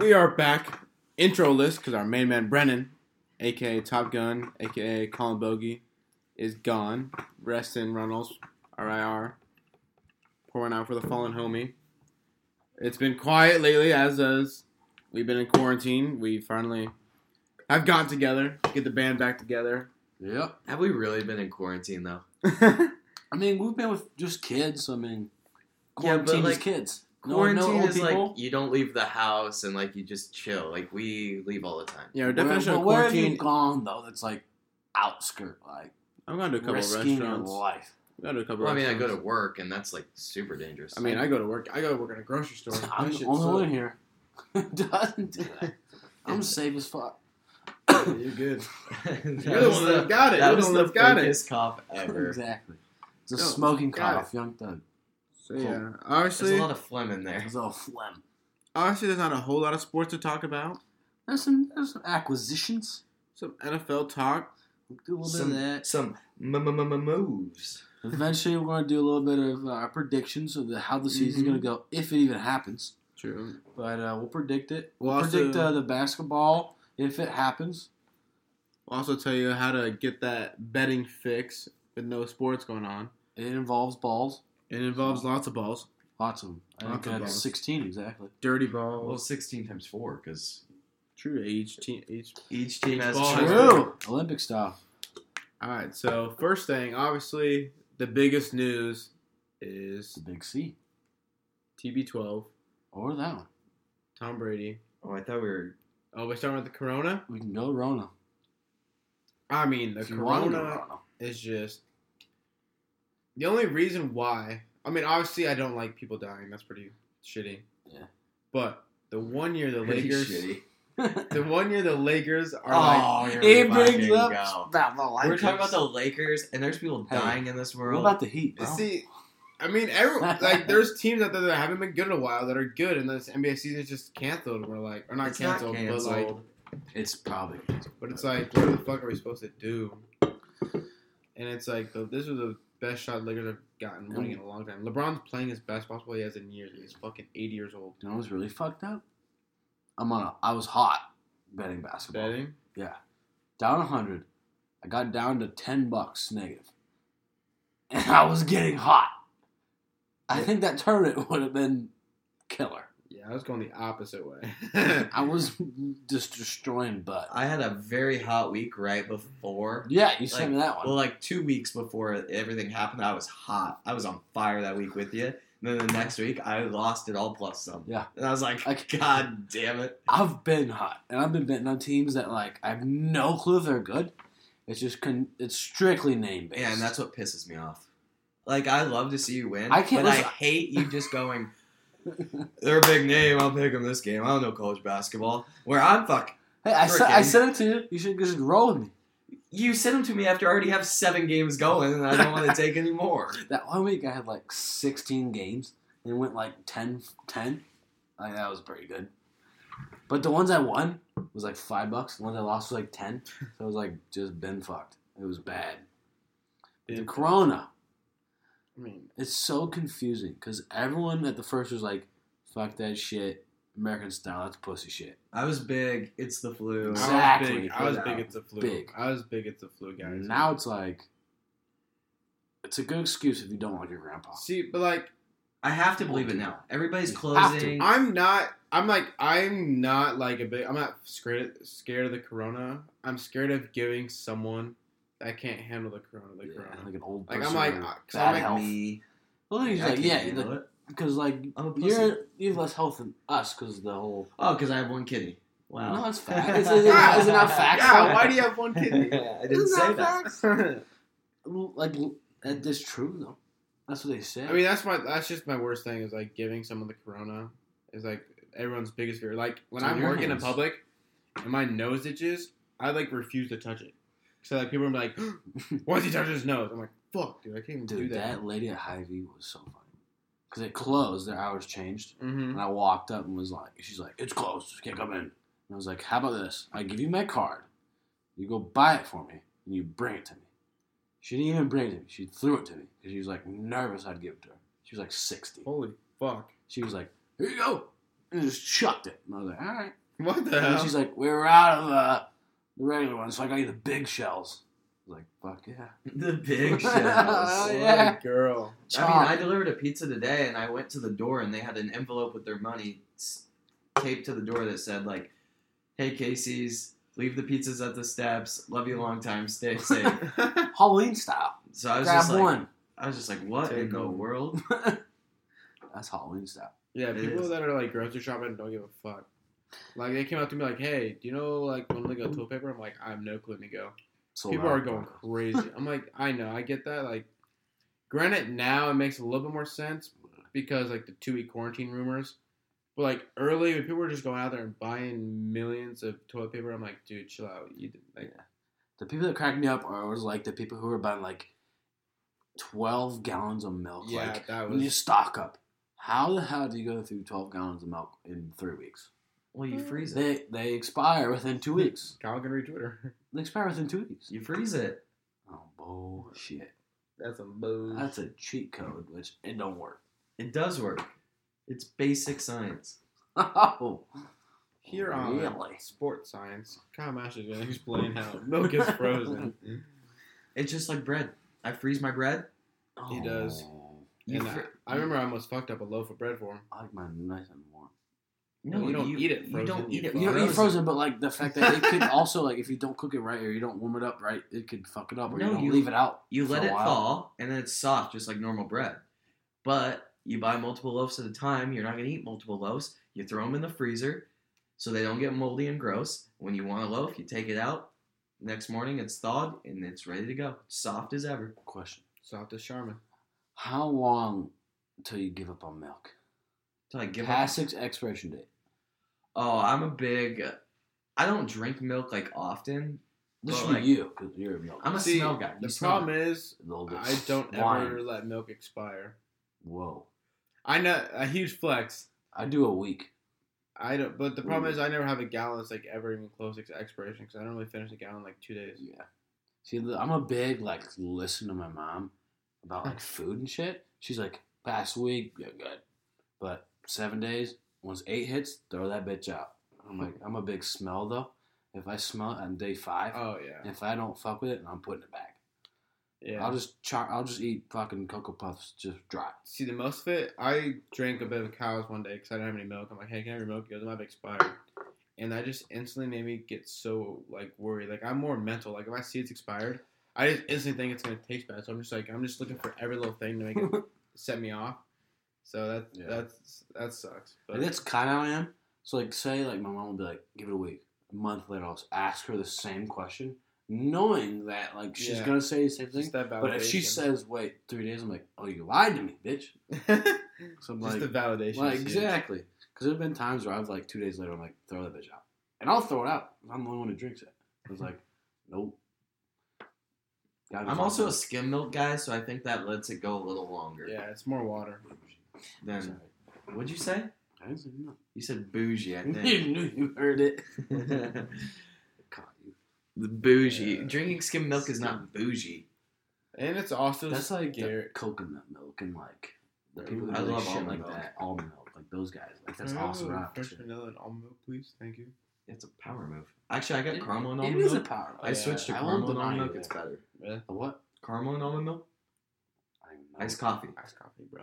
We are back. Intro list because our main man Brennan, aka Top Gun, aka Colin Bogey, is gone. Rest in Runnels, RIR, pouring out for the fallen homie. It's been quiet lately, as as we've been in quarantine. We finally have gotten together, get the band back together. Yep. Have we really been in quarantine though? I mean, we've been with just kids. So I mean, Yeah, but, quarantine is like, kids. No- Quarantine no, old is people. like you don't leave the house and like you just chill. Like we leave all the time. yeah, our definition but of where have you gone though? That's like outskirt, like I'm going to a couple of risking your restaurants. life. I go to a couple. Well, I mean, I go to work and that's like super dangerous. I mean, I go to work. I go to work at a grocery store. I'm the only one here doesn't do that. I'm safe as fuck. Yeah, You're good. That You're the was one that got it. That You're was the one the that's got it. fakest cough ever. exactly. It's a No, smoking got cough, young thug. So yeah, There's a lot of phlegm in there. There's a lot of phlegm. obviously, there's not a whole lot of sports to talk about. There's some there's some acquisitions. Some NFL talk. We'll do a little Some bit of that. some m- m- m- m- moves. Eventually, we're going to do a little bit of uh, our predictions of the, how the season's Mhm. going to go, if it even happens. True. But uh, we'll predict it. We'll We'll also- predict uh, the basketball if it happens. We'll also tell you how to get that betting fix with no sports going on. It involves balls, It involves lots of balls, lots of them. I Lots think of I had balls. 16 exactly. dirty balls. Well, balls. 16 times four because True. Each team. Each. each team Each has ball two. has True. Olympic stuff. All right. So first thing, obviously, the biggest news is The big C. TB12. Or that one. Tom Brady. Oh, I thought we were. Oh, we're starting with the Corona. We can go Rona. I mean, the If you want to Corona. Rona. is just the only reason why. I mean, obviously, I don't like people dying. That's pretty shitty. Yeah. But the one year the Pretty Lakers, shitty. the one year the Lakers are oh, like, Oh, here He we brings fucking up go. about the We're talking about the Lakers, and there's people Hey, dying in this world. What about the Heat, bro? see. I mean, every, like there's teams out there that haven't been good in a while that are good, and this NBA season is just canceled. We're like, or not it's not canceled, canceled. but like, It's probably Canceled, but it's like, what the fuck are we supposed to do? And it's like, the, this was the best shot Lakers have gotten winning in a long time. LeBron's playing his best basketball he has in years. He's fucking 80 years old. You know I was really fucked up? I'm on a. I was hot betting basketball. Betting. Yeah, down 100. I got down to 10 bucks negative. And I was getting hot. I think that tournament would have been killer. Yeah, I was going the opposite way. I was just destroying butt. I had a very hot week right before. Yeah, you sent Like, me that one. Well, like two weeks before everything happened, I was hot. I was on fire that week with you. And then the next week, I lost it all plus some. Yeah. And I was like, Like- God damn it. I've been hot, and I've been betting on teams that like I have no clue if they're good. It's just con- it's strictly name based. Yeah, and that's what pisses me off. Like, I love to see you win, I can't but I hate you just going, they're a big name, I'll pick them this game. I don't know college basketball. Where I'm fuck. hey, I said I said it to you. You should just roll with me. You sent them to me after I already have seven games going, and I don't want to take any more. That one week I had like 16 games and went like 10 10. Like that was pretty good. But the ones I won was like five bucks. The ones I lost was like 10. So it was like just been fucked. It was bad. But the Corona, I mean, it's so confusing because everyone at the first was like, fuck that shit. American style, that's pussy shit. I was big. It's the flu. Exactly. I was big. I was big. It's the flu. Big. I was big. It's the flu, guys. Now it's like, it's a good excuse if you don't like your grandpa. see, but like, I have to believe it now. Everybody's You have to. closing. I'm not. I'm like. I'm not like a big. I'm not scared. Scared of the corona. I'm scared of giving someone that can't handle the corona. The Yeah, corona. like an old Like person. I'm like, or uh, 'cause bad I'm like health. me. Well, he's I like, yeah, handle like, because like I'm a you're you have less health than us because the whole. Oh, because I have one kidney. Wow. No, it's fact. Is, is, it not, is it not facts? Yeah, why do you have one kidney? yeah, I didn't Isn't say that that. facts? Like that is true though. That's what they say. I mean, that's my. That's just my worst thing is like giving someone the corona is like everyone's biggest fear. Like when It's I'm your working in public and my nose itches, I like refuse to touch it. So like people are like, "Why is he touching his nose?" I'm like, "Fuck, dude, I can't even do that. dude, that." that lady at Hy-Vee was so funny because it closed. Their hours changed, Mm-hmm. and I walked up and was like, "She's like, it's closed. You can't come in." And I was like, "How about this? I give you my card. You go buy it for me, and you bring it to me." She didn't even bring it to me. She threw it to me because she was like nervous I'd give it to her. She was like sixty. Holy fuck. She was like, "Here you go." and just chucked it. And I was like, all right. What the And hell? she's like, we're out of uh, the regular ones, so I got you the big shells. I was like, fuck yeah. The big shells. Oh, What a yeah. girl. I mean, I delivered a pizza today, and I went to the door, and they had an envelope with their money taped to the door that said like, "Hey Casey's, leave the pizzas at the steps. Love you a long time. Stay safe." Halloween style. So I was Grab just like, one. I was just like, what in Take the world? That's Halloween style. yeah, It people is. that are like grocery shopping don't give a fuck. Like they came out to me like, "Hey, do you know like when they go toilet paper?" I'm like, "I have no clue, to go." Sold People out. are going crazy. I'm like, I know, I get that. Like, granted, now it makes a little bit more sense because like the two week quarantine rumors. But like early, when people were just going out there and buying millions of toilet paper, I'm like, dude, chill out. You did- like, The people that cracked me up are always like the people who are buying like twelve gallons of milk. yeah, like that when you stock up. How the hell do you go through twelve gallons of milk in three weeks? Well, you mm. freeze it. They they expire within two weeks. Kyle can read Twitter. They expire within two weeks. You freeze it. Oh bullshit! That's a boo. That's a cheat code, which it don't work. It does work. It's basic science. Oh, Here on Really? Sports Science, Kyle Mash is going to explain how milk is frozen. It's just like bread. I freeze my bread. He does. Oh, You and I, I remember I almost fucked up a loaf of bread for him. I like mine nice and warm. No, you don't eat it You don't eat it. You don't frozen. eat frozen, but like the fact that it could also like if you don't cook it right or you don't warm it up right, it could fuck it up or No, you don't you- leave it out. You for let a it while. fall, and then it's soft, just like normal bread. But you buy multiple loaves at a time. You're not going to eat multiple loaves. You throw them in the freezer so they don't get moldy and gross. When you want a loaf, you take it out. Next morning, it's thawed and it's ready to go. Soft as ever. Question: Soft as Charmin. How long till you give up on milk? So I give Past up. its expiration date. Oh, I'm a big. I don't drink milk like often. This should like- be you because you're a milk. I'm a See, smell guy. The You smell problem is, I don't wine. ever let milk expire. Whoa, I know a huge flex. I do a week. I don't, but the problem Ooh. is I never have a gallon that's like ever even close to expiration because I don't really finish a gallon in like two days. Yeah. See, I'm a big like listen to my mom about like food and shit. She's like, past week, yeah, good, but seven days. Once eight hits, throw that bitch out. I'm like, I'm a big smell though. If I smell it on day five, Oh yeah, if I don't fuck with it, I'm putting it back. yeah. I'll just char- I'll just eat fucking cocoa puffs just dry. See, the most of it, I drank a bit of cows one day because I didn't have any milk. I'm like, hey, can I have your milk? He goes, be expired. And that just instantly made me get so like worried. Like I'm more mental. Like if I see it's expired, I just instantly think it's gonna taste bad. So I'm just like, I'm just looking for every little thing to make it set me off. So that Yeah. that's that sucks. But And that's kind of how I am. So like, say like my mom would be like, give it a week. A month later, I'll ask her the same question, knowing that like she's Yeah. gonna say the same thing. just that validation. But if she says, "Wait, three days," I'm like, "Oh, you lied to me, bitch." So I'm just like, the validation. like exactly, because there've been times where I've like two days later, I'm like, throw that bitch out, and I'll throw it out. I'm the only one who drinks it. I was like, nope. I'm also a skim milk guy, so I think that lets it go a little longer. Yeah, it's more water. Then what'd you say? I didn't say no. You said bougie, I you think. knew you heard it. the Caught you. The bougie. Yeah. Drinking skim milk is not bougie. And it's also That's like the coconut milk and like the people who I do like love shit almond like milk. that, almond milk, like those guys. Like that's Can awesome. Fresh vanilla and almond milk, please. Thank you. It's a power move. Actually, I got caramel and It almond is a milk. power. I Yeah, switched to I caramel and almond milk. It's better. Really? A what? Caramel and almond milk? I know. Iced coffee. Iced coffee, bro.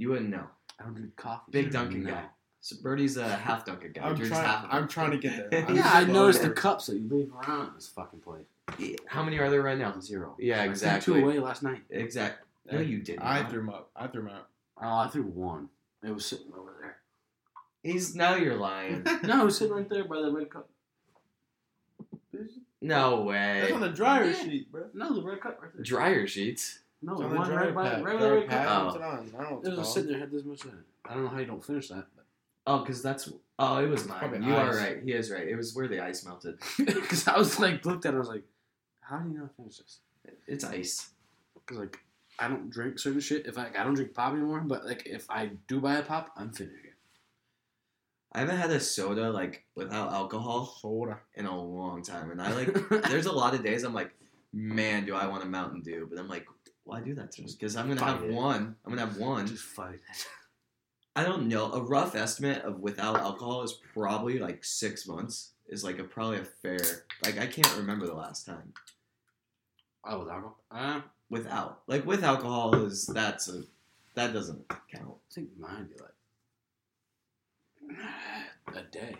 Yeah. You wouldn't know. I don't drink coffee. Big Dunkin' no. guy. So Birdie's a half Dunkin' guy. I'm Drinks trying- half I'm trying to get there. I'm Yeah, I slow noticed the there. cups that you leave around in this fucking place. Yeah, How many are there right now? Zero. Yeah, I threw exactly. two away last night. Exact. No, you didn't. I threw him up. I threw him out. Oh, I threw one. It was sitting over there. He's now you're lying. No, it was sitting right there by the red cup. no way. That's on the dryer Yeah. sheet, bro. No, the red cup right there. Dryer sheets. No, It's on one dryer right by, pad. right by the Dryer red pad. cup. Oh. What's it on? I don't know It was sitting there, had this much in it. I don't know how you don't finish that. Oh, because that's. Oh, it was mine. Probably You are right. He is right. It was where the ice melted. Because I was like, looked at it, I was like, how do you not finish this? It's ice. Because like, I don't drink certain shit. If I, I don't drink pop anymore, but like, if I do buy a pop, I'm finishing it. I haven't had a soda like without alcohol Soda. in a long time, and I like. there's a lot of days I'm like, man, do I want a Mountain Dew? But I'm like, why do that to me? Because I'm gonna have it. one. I'm gonna have one. Just fight it. I don't know. A rough estimate of without alcohol is probably like six months. Is like a probably a fair. Like I can't remember the last time Oh, with alcohol? Uh, without. Like with alcohol is that's a that doesn't count. I think mine would be like a day.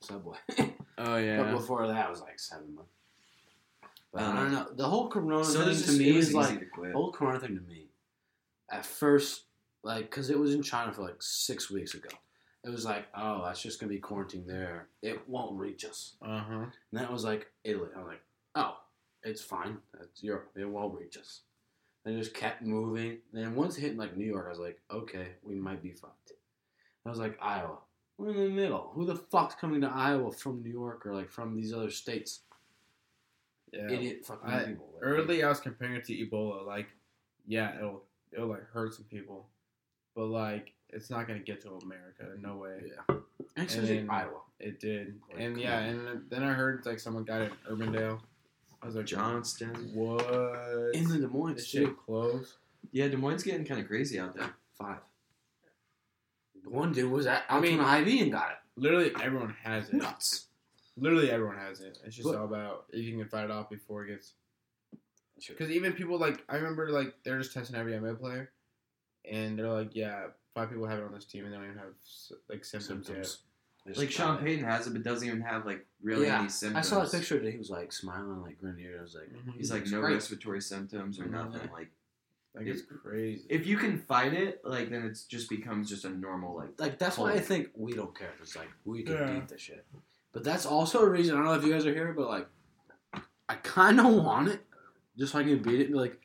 Subway. Oh yeah. But before that, was like seven months. But I don't know. The whole Corona So thing to me is like to quit. the whole Corona thing to me. At first, like, because it was in China for like six weeks ago. It was like, oh, that's just gonna be quarantine there. It won't reach us. Uh huh. And that was like Italy. I'm like, oh, it's fine. That's Europe. It won't reach us. And just kept moving. Then once it hit like New York, I was like, okay, we might be fucked. I was like, Iowa. We're in the middle. Who the fuck's coming to Iowa from New York or like from these other states? Yeah. Idiot fucking I- people. Like, Early, I was comparing it to Ebola. Like, yeah, it'll it'll like hurt some people, but like it's not gonna get to America. No way. Yeah. Actually, And then- Iowa. It did, Like, and yeah, on. and then I heard like someone got it in Urbandale. I was like, Johnston. What? In the Des Moines, shit too. Close. Yeah, Des Moines getting kind of crazy out there. Five. One dude was at I mean- Altoona IV and got it. Literally everyone has it. Nuts. Literally everyone has it. It's just But- all about if you can fight it off before it gets. Because even people like I remember like they're just testing every NBA player, and they're like, yeah, five people have it on this team and they don't even have like symptoms, Symptoms. They just Like got Sean it. Payton has it, but doesn't even have like really Yeah, any symptoms. I saw a picture that he was like smiling, like grinning. I was like, yet. Mhm. He's like It's no great. respiratory symptoms or Mhm. nothing. Like Like it's crazy. if you can fight it, like then it just becomes just a normal like. like that's why I think we don't care. It's like we can Yeah. beat the shit. But that's also a reason. I don't know if you guys are here, but like, I kind of want it, just so I can beat it. And be like,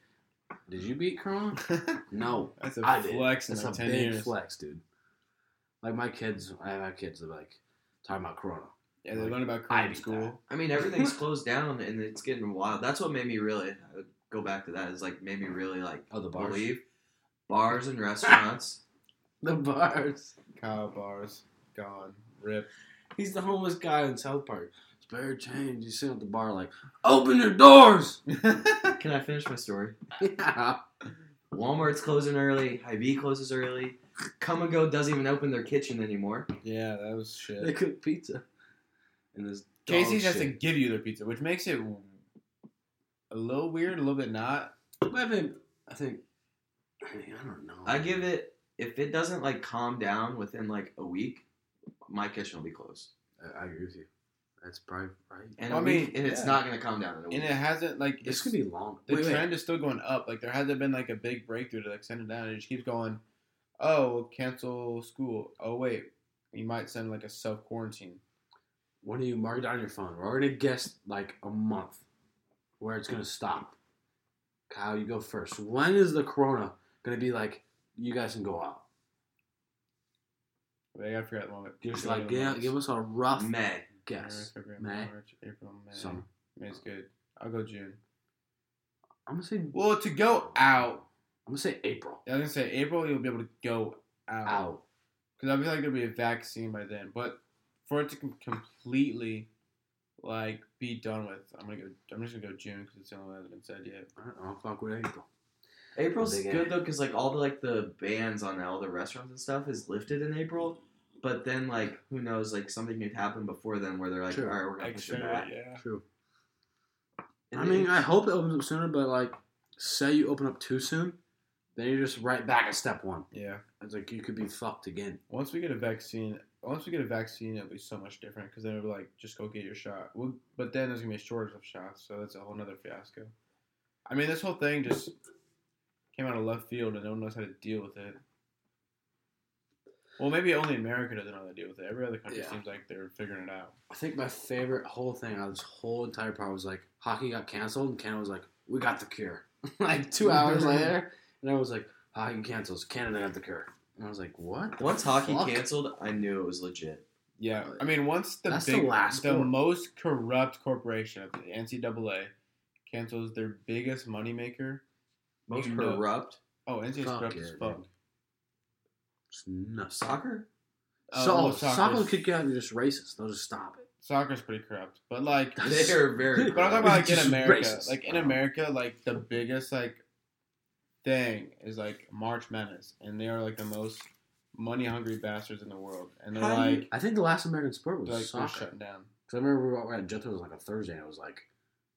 did you beat Corona? No, That's a I did. flex in That's like a ten big years. flex, dude. Like my kids, I have kids that like talking about Corona. Yeah, they learn about I crime in beat school. I mean, everything's closed down and it's getting wild. That's what made me really I would go back to that. Is like made me really like Oh, the bars. believe bars and restaurants. The bars. Kyle bars gone. Rip. He's the homeless guy in South Park. Spare change. He's sitting at the bar like, open your doors. Can I finish my story? yeah. Walmart's closing early. Hy-Vee closes early. Kum & Go doesn't even open their kitchen anymore. yeah, that was shit. They shit. cook pizza. And this Casey's dog has to shit. give you their pizza, which makes it a little weird, a little bit not. I think, I think, I, mean, I don't know. I give it if it doesn't like calm down within like a week, my kitchen will be closed. I, I agree with you. That's probably right. And I a mean, and it's yeah. not gonna come down in a week. And it hasn't like This it's, could be long. the Wait, wait. trend is still going up. Like there hasn't been like a big breakthrough to like send it down. It just keeps going. Oh, cancel school. Oh wait, you might send like a self quarantine. When do you mark it on your phone? We're already guessed like a month where it's gonna stop. Kyle, you go first. When is the corona gonna be like? You guys can go out. Wait, I gotta figure out the moment. Just Figure like the yeah, months. give us a rough May. guess. February, May. March, April, May. Summer. May's good. I'll go June. I'm gonna say. Well, to go out, I'm gonna say April. I was gonna say April, you'll be able to go out. Out. Because I feel like there'll be a vaccine by then. But for it to com- completely, like, be done with, I'm gonna go. I'm just gonna go June because it's the only one that hasn't been said yet. I don't fuck with April. April's good though because like all the like the bans on all the restaurants and stuff is lifted in April. But then like who knows like something could happen before then where they're like Sure. all right we're gonna push it back. yeah. True. And I mean, it- I hope it opens up sooner, but like, say you open up too soon, then you're just right back at step one. Yeah. It's like you could be fucked again. Once we get a vaccine, once we get a vaccine, it'll be so much different because then it'll be like, just go get your shot. Well, but then there's gonna be a shortage of shots, so that's a whole nother fiasco. I mean, this whole thing just came out of left field, and no one knows how to deal with it. Well, maybe only America doesn't know how to deal with it. Every other country Yeah. seems like they're figuring it out. I think my favorite whole thing out of this whole entire part was like hockey got canceled and Canada was like, "We got the cure." like two hours later, and I was like, "Hockey cancels. Canada got the cure." And I was like, "What?" once hockey Fuck. canceled, I knew it was legit. Yeah, I mean, once the That's the big, last the sport. most corrupt corporation of the NCAA cancels their biggest moneymaker. Most You know- corrupt Oh, NCAA's Fuck corrupt yeah, as fuck. dude. It's nuts. soccer. Oh, so well, soccer soccer's- could get just racist. They'll just stop it. Soccer's pretty corrupt, but like, They're very. but I'm talking about like in America. racist. Like in America, like the biggest like thing is like March Madness, and they are like the most money hungry bastards in the world, and they're How do you- like, I think the last American sport was like we're soccer. shutting down. Because I remember we were at Jethro, it was like a Thursday, and it was like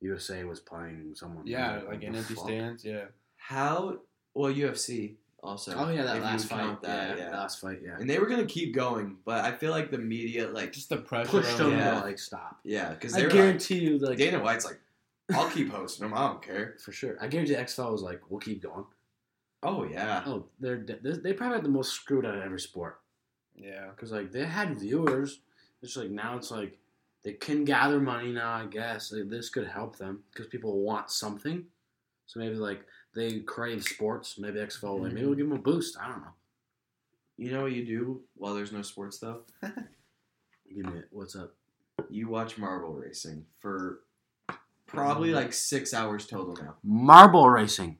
USA was playing someone. Yeah, what like the in empty fuck? stands. Yeah, How? Well, UFC also. Oh yeah, that last fight. that, yeah, yeah. that last fight. Yeah, And they were gonna keep going, but I feel like the media, like, just the pressure. pushed them Yeah. to like stop. yeah, because I they're guarantee you, like, like Dana White's like, I'll keep hosting them. I don't care. for sure. I guarantee XFL was like, we'll keep going. Oh yeah. Oh, they're they, they probably had the most screwed out of every sport Yeah, because like they had viewers. It's like now it's like they can gather money now. I guess like, this could help them because people want something. So maybe like they crave sports. Maybe XFL like maybe we'll mm-hmm. give them a boost. I don't know. You know what you do while there's no sports though? Give me it. What's up? You watch marble racing for probably mm-hmm. like six hours total now. Marble racing.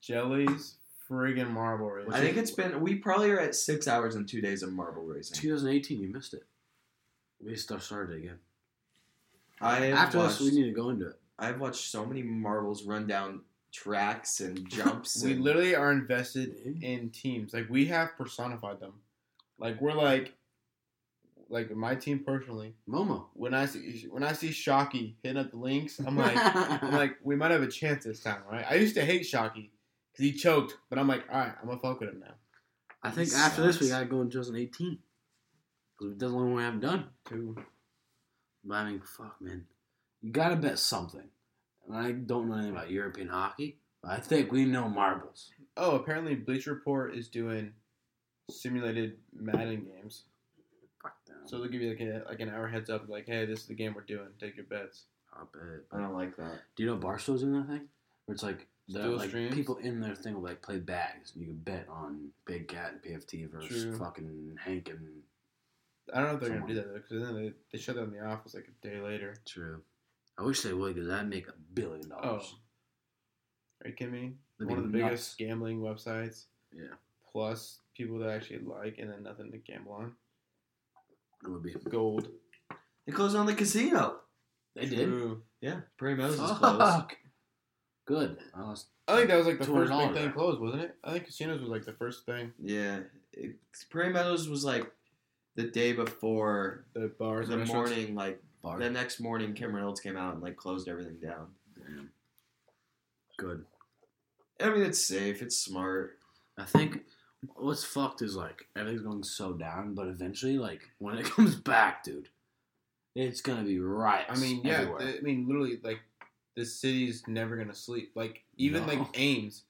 Jelle's, friggin' marble racing. I think it's been we probably are at six hours and two days of marble racing. 2018. You missed it. We start started again. I have After watched, this, we need to go into it. I've watched so many marbles run down tracks and jumps. we and- literally are invested in teams. Like we have personified them. Like we're like, like my team personally. Momo. When I see when I see Shockey hitting up the links, I'm like, I'm like, we might have a chance this time, right? I used to hate Shockey because he choked, but I'm like, all right, I'm gonna fuck with him now. I think He after this, we gotta go in 2018 because that's the only one we haven't done. Too. But I mean, fuck, man, you gotta bet something. And I don't know anything about European hockey. But I think we know marbles. Oh, apparently Bleacher Report is doing simulated Madden games. Fuck them. So they'll give you like a, like an hour heads up, like, hey, this is the game we're doing. Take your bets. I bet. I don't like that. Do you know Barstool's doing that thing? Where it's like, the, Still like streams? people in their thing will like play bags. You can bet on Big Cat and PFT versus True. fucking Hank and I don't know if they're Someone. gonna do that though, because then they, they shut down the office like a day later. True. I wish they would because that'd make a billion oh. dollars. are you kidding me? That'd One of the nuts. biggest gambling websites. Yeah. Plus people that actually like, and then nothing to gamble on. It would be. Gold. They closed on the casino. They did. Yeah, Prairie Meadows is closed. Fuck. Good. I was- I think that was like the first big thing closed, wasn't it? I think casinos was like the first thing. Yeah, it, Prairie Meadows was like the day before The bars, the morning. Like Bar. the next morning, Kim Reynolds came out and like closed everything down. Damn. Good. I mean, it's safe. It's smart. I think what's fucked is like everything's going so down, but eventually, like when it comes back, dude, it's gonna be right. I mean, yeah. everywhere. I mean, literally, like the city's never gonna sleep. Like even No. like Ames.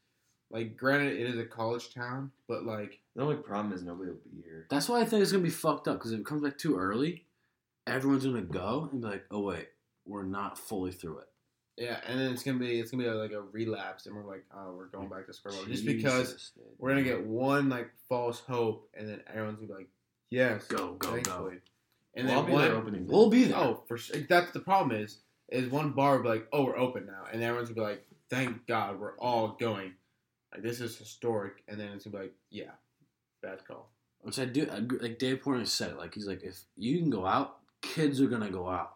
Like, granted, it is a college town, but like, The only problem is nobody will be here. That's why I think it's gonna be fucked up because if it comes back too early, everyone's gonna go and be like, "Oh wait, we're not fully through it." yeah, and then it's gonna be it's gonna be like a relapse, and we're like, oh, we're going back to square one, just because dude. we're gonna get one like false hope, and then everyone's gonna be like, yes, Go, go, go. thankfully. And Well, then be there one, opening. We'll be there. oh, for sure. That's the problem is, is one bar will be like, oh, we're open now, and everyone's gonna be like, thank God, we're all going. Like this is historic, and then it's gonna be like, yeah, bad call. Which I do. I Like Dave Portnoy said, like he's like, if you can go out, kids are gonna go out.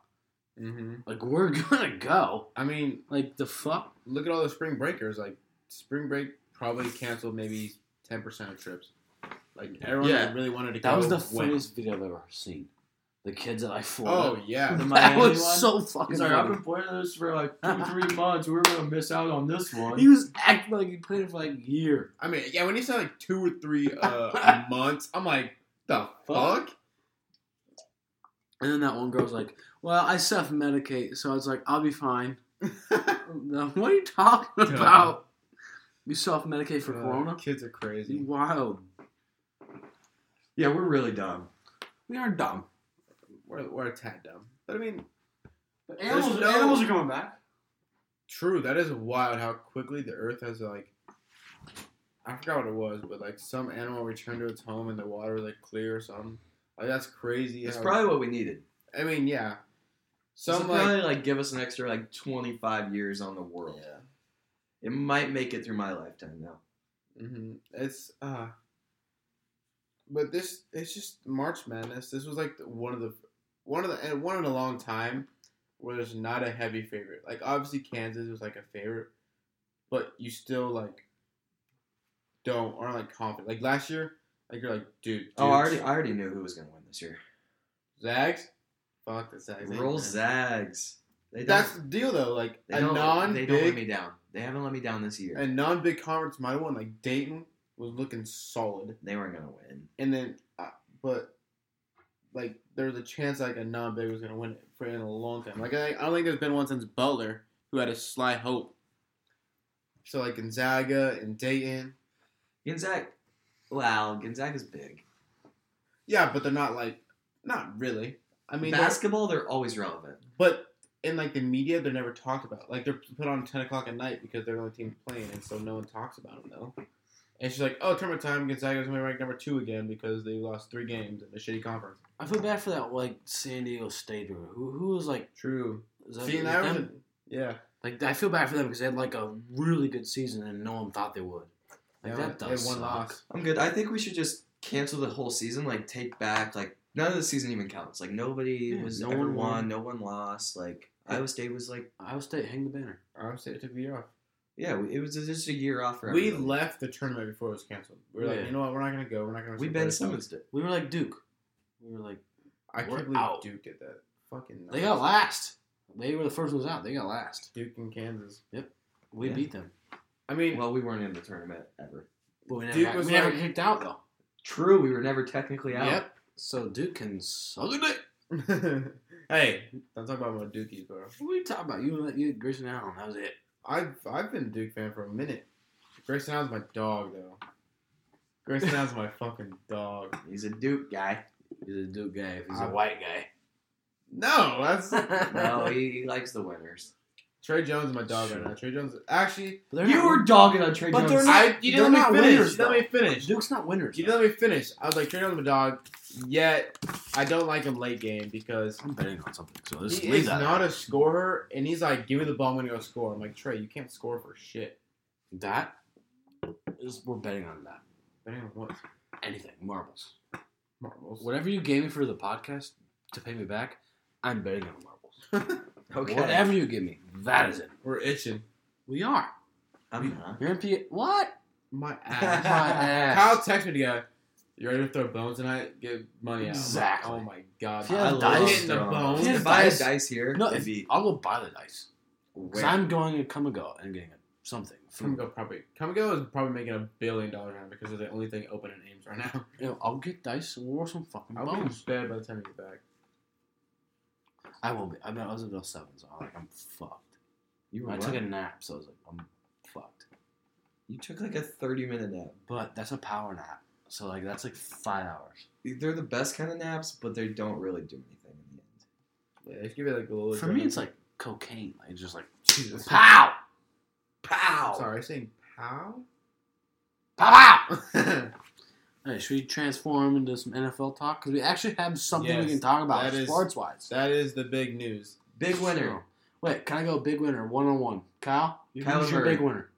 Mm-hmm. Like we're gonna go. I mean, Like the fuck. look at all the spring breakers. Like spring break probably canceled maybe ten percent of trips. Like everyone Yeah. that really wanted to That was the funniest video I've ever seen. The kids at I Oh yeah, The that Miami was one? so fucking. He's like. I've been playing this for like two, three months. We're gonna miss out on this one. He was acting like he played it for like a year. I mean, yeah. When he said like two or three uh, months, I'm like, the fuck. And then that one girl's like, "Well, I self medicate, so it's like I'll be fine." What are you talking Duh. about? You self medicate for Uh, Corona? Kids are You crazy. wild. yeah, we're really dumb. We are dumb. We're, we're a tad dumb. But I mean, But animals- animals are coming back. true. That is wild how quickly the Earth has like. I forgot what it was, but like some animal returned to its home and the water was like clear or something. Like that's crazy. It's how- probably what we needed. I mean, yeah. Some Some probably like. like give us an extra like twenty five years on the world. Yeah. It might make it through my lifetime now. Mm-hmm. It's uh, but this it's just March Madness. This was like one of the one of the and one in a long time where there's not a heavy favorite. Like obviously Kansas was like a favorite, but you still like don't aren't like confident. Like last year, Like you're like, dude. Oh, I already, I already knew who was gonna win this year. Zags. Fuck the Zags. Roll Zags. They. That's the deal though. Like they a non They don't let me down. They haven't let me down this year. a non big conference might have won. Like Dayton was looking solid, they weren't gonna win. and then, uh, but like there was a chance like a non big was gonna win it for in a long time. Like I, I don't think there's been one since Butler who had a sly hope. So like Gonzaga and Dayton, Gonzaga. Wow, Gonzaga's big. yeah, but they're not like not really. I mean, they're- Basketball, they're always relevant. But in like the media, they're never talked about. Like they're put on ten o'clock at night because they're the only team playing, and so no one talks about them though. And she's like, "Oh, tournament time. Gonzaga's gonna be ranked number two again because they lost three games in a shitty conference." I feel bad for that like San Diego State or who who was like True. is that, See, is that was them? yeah. like I feel bad for them because they had like a really good season and no one thought they would. Like Yeah, that does one suck. loss. I'm good. I think we should just cancel the whole season. Like take back like none of the season even counts. Like nobody Yeah, was no ever one won. won. No one lost. Like Iowa State was like Iowa State hang the banner. Iowa State took a year off. yeah, it was just a year off for We everybody. left the tournament before it was canceled. We were Yeah. like, you know what? We're not gonna go. We're not gonna. We Ben. Simmons did. We were like Duke. We were like I We're can't believe out. Duke did that. Fucking. they got last. They were the first ones out. They got last. Duke and Kansas. Yep. We Yeah. beat them, I mean, Well, we weren't in the tournament ever. but we never, Duke got, was we never kicked out though. True, we were never technically out. yep. So Duke can suck it. hey, don't talk about my Dukies, bro. What are you talking about? You, you, Grayson Allen. That was it. I've I've been a Duke fan for a minute. Grayson Allen's my dog, though. Grayson Allen's my fucking dog. He's a Duke guy. He's a Duke guy. If he's I'm- a white guy. No, that's No, he, he likes the winners. Tre Jones is my dog right now. Tre Jones, actually, You not- were dogging on Tre But Jones. they're not- I you didn't they're let me not finish. winners, you didn't let me finish. Duke's not winners. You didn't let me finish. I was like Tre Jones is my dog. Yet I don't like him late game because I'm betting on something. So just he leave is that. not a scorer, and he's like, "Give me the ball, I'm gonna go score." I'm like, Tre, you can't score for shit. that is we're betting on that. Betting on what? Anything marbles. Marbles. Whatever you gave me for the podcast to pay me back, I'm betting on marbles. okay. Whatever you give me, that is it. We're itching. We are. Uh-huh. I'm not. You're in P. What? My ass. My ass. ass. Kyle texted me to go, You ready to throw bones tonight? Give money out. I'm like, Exactly. oh my god. If you I dice- love hitting the throwing bones. If you If have I had dice- dice here, No, it'd if, be I'll go buy the dice. Because? I'm going to Kum & Go and getting something. Come go probably. Come go is probably making a billion dollars now because they're the only thing open in Ames right now. You know, I'll get dice and we'll roll some fucking I'll be in bones. bed by the time you get back. I won't be. I, mean, I was until seven, so I'm like, I'm fucked. You were I took a nap, so I was like, I'm fucked. You took like a 30 minute nap. But that's a power nap, so like that's like five hours. They're the best kind of naps, but they don't really do anything in the end. Yeah, just give it like a little. For me, it's like cocaine. Like just like Jesus. pow, pow, Sorry, saying pow. pow, pow. Hey, should we transform into some NFL talk? Because we actually have something we can talk about that is- sports wise. that is the big news. Big winner. Wait, can I go big winner one on one? Kyle, you Kyler who's your Murray. big winner?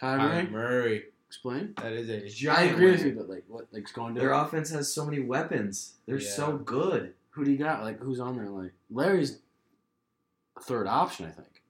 Kyler Kyler Murray. Murray. Explain. That is a I Giant agree with you, but like, what? Like, going to Their offense has so many weapons. They're Yeah. so good. who do you got? Like, who's on there? Like, Larry's third option, I think.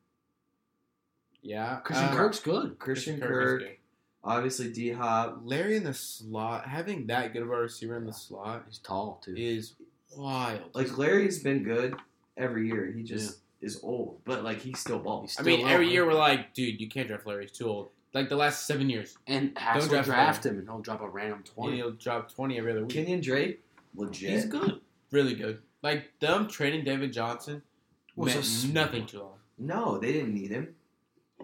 yeah. Christian uh, Kirk's good. Christian Kirk Kirk, is good. Obviously D Hop. Larry in the slot, having that good of a receiver in the slot He's tall too. is wild. Like Larry's been good every year. He just is old, but like he's still balls. I Still mean, low, every year we're like, dude, you can't draft Larry. He's too old. Like the last seven years, and Haskell draft draft, him, and he'll drop a random and twenty. he'll drop twenty every other week. Kenyan Drake, legit. He's good. really good. Like them trading David Johnson Was smart nothing to him, No, they didn't need him.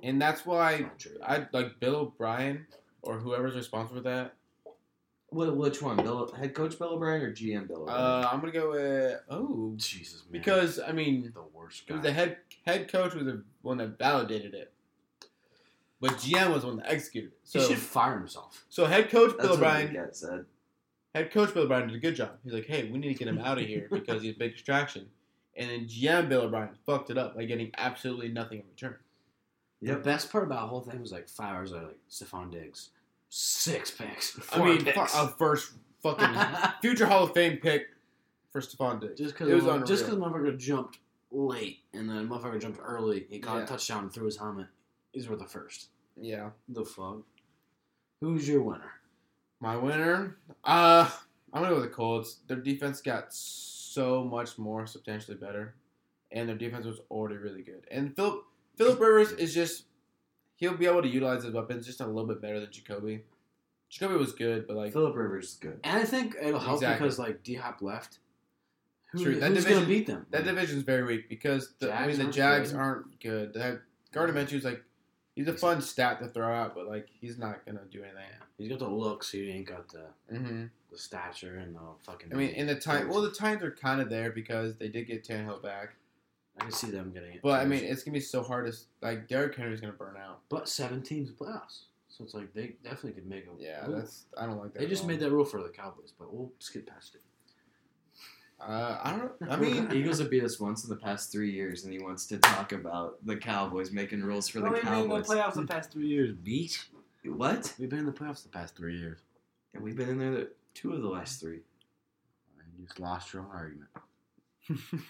And that's why I like Bill O'Brien or whoever's responsible for that. Wh- Which one? Bill, head coach Bill O'Brien or GM Bill O'Brien? Uh, I'm gonna go with oh Jesus, man. because I mean the worst it guy. was the head head coach was the one that validated it, but GM was the one that executed it. he So should fire himself. so head coach That's Bill O'Brien said. head coach Bill O'Brien did a good job. He's like, hey, we need to get him out of here because he's a big distraction. And then GM Bill O'Brien fucked it up by getting absolutely nothing in return. The best part about the whole thing was like five hours later, like Stefon Diggs, six picks. I mean, picks. a first fucking future Hall of Fame pick for Stefon Diggs. just because it was just because motherfucker jumped late and then motherfucker jumped early, he caught Yeah. a touchdown and threw his helmet. He's worth the first. yeah, The fuck. Who's your winner? My winner, uh, I'm gonna go with the Colts. Their defense got so much more substantially better, and their defense was already really good. And Philip Philip Rivers is just he'll be able to utilize his weapons just a little bit better than Jacoby. Jacoby was good, but like Philip Rivers is good. And I think it'll help Exactly. because like D Hop left. Who, True, that who's division- gonna beat them? that division's very weak because the, I mean the Jags good. aren't good. They have Gardner Minshew's like he's a fun stat to throw out, but like he's not gonna do anything. He's got the looks. He ain't got the Mm-hmm. the stature and the fucking. I mean, in the time, well, the times are kind of there because they did get Tannehill back, I can see them getting it. but I mean, it's gonna be so hard to like Derrick Henry's gonna burn out. but seven teams playoffs, so it's like they definitely could make a. Yeah, move. that's I don't like that. They at just all. made that rule for the Cowboys, but we'll skip past it. Uh, I don't. know. I mean, Eagles have beat us once in the past three years, and he wants to talk about the Cowboys making rules for the Cowboys. We've been in the playoffs the past three years, Beat What? We've been in the playoffs the past three years. And we've been in there the, two of the last three. You just lost your own argument.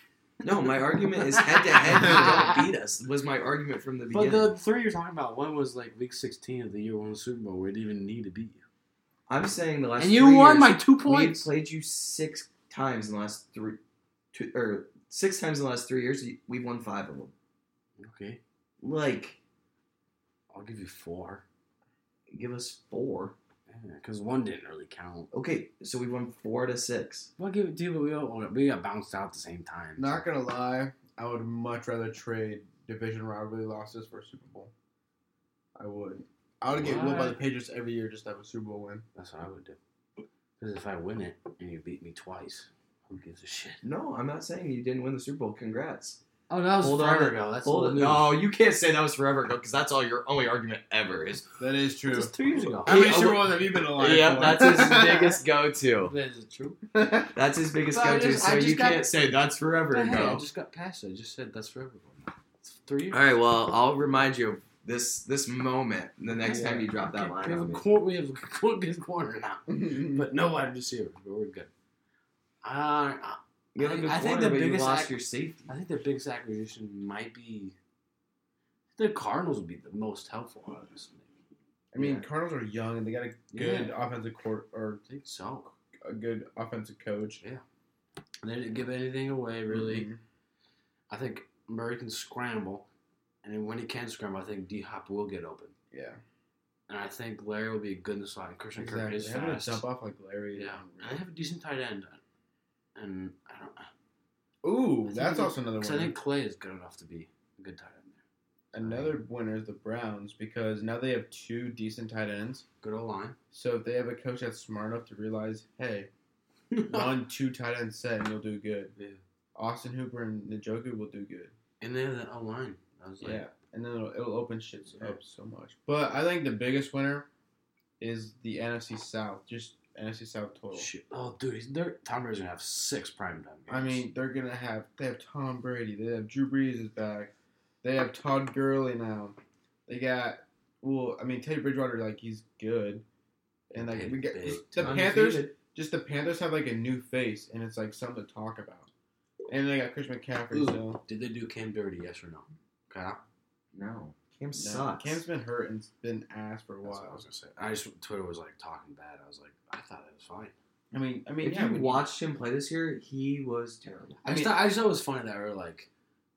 No, my argument is head to head. You don't beat us. Was my argument from the beginning. But the three you're talking about, one was like week 16 of the year, one Super Bowl. We didn't even need to beat you. I'm saying the last. And you three won years, by two We've played you six times in the last three, two or six times in the last three years. We've won five of them. Okay, Like, I'll give you four. give us four. Because one didn't really count. Okay, so we won four to six. I'll give it to you, but we, all, we got bounced out at the same time. not gonna lie, I would much rather trade division rivalry losses for a Super Bowl. I would. I would get whipped by the Patriots every year just to have a Super Bowl win. That's what I would do. Because if I win it and you beat me twice, who gives a shit? No, I'm not saying you didn't win the Super Bowl. Congrats. Oh, that was Hold forever on. ago. That's Hold old No, you can't say that was forever ago because that's all your only argument ever is. That is true. Just two years ago. How many Hey, Super Bowls have you been alive Yep, for? that's his biggest go-to. Is it true? That's his biggest But I go-to. just- I So just you got- can't say that's forever But hey, I ago. just got past it. I just said that's forever ago. It's three years. All right, well, I'll remind you of this this moment the next Yeah. time you drop that line we have, on a me. cor- we have a good corner now. But no wide receiver. But we're good. Uh, You have a good I- I think the but you biggest lost ac- your safety. I think the biggest acquisition might be the Cardinals would be the most helpful. Honestly, I mean, Yeah. Cardinals are young and they got a good offensive court or I think so. a good offensive coach. Yeah. They didn't give anything away really. Mhm. I think Murray can scramble, and then when he can scramble, I think D Hop will get open. Yeah, And I think Larry will be a good in the slot. and Christian Kirk exactly. is Having fast. to jump off like Larry. Yeah, and they have a decent tight end. And I don't. Ooh, I that's also another Because I think Clay is good enough to be a good tight end there. Another winner is the Browns because now they have two decent tight ends. Good old line. So if they have a coach that's smart enough to realize, hey, run two tight end set and you'll do good. Yeah. Austin Hooper and Njoku will do good. And they have that O line. I was like, Yeah, and then it'll, it'll open shit up so much. But I think the biggest winner is the NFC South. Just NFC South total. shit. Oh, dude, he's, they're, Tom Brady's gonna have six primetime games. I mean, they're gonna have they have Tom Brady. They have Drew Brees is back. They have Todd Gurley now. They got well. I mean, Teddy Bridgewater like he's good, and like Big, we get big, the Undefeated. Panthers. Just the Panthers have like a new face, and it's like something to talk about. And they got Chris McCaffrey. Ooh. So did they do Cam Dirty? Yes or no? Kyle? No, Cam no, sucks. Cam's been hurt and been ass for a That's what I while. was gonna say. I just Twitter was like talking bad. I was like, I thought it was fine. I mean, I mean, if yeah, you watched him play this year, he was terrible. I, I just mean- thought, I just thought it was funny that we were like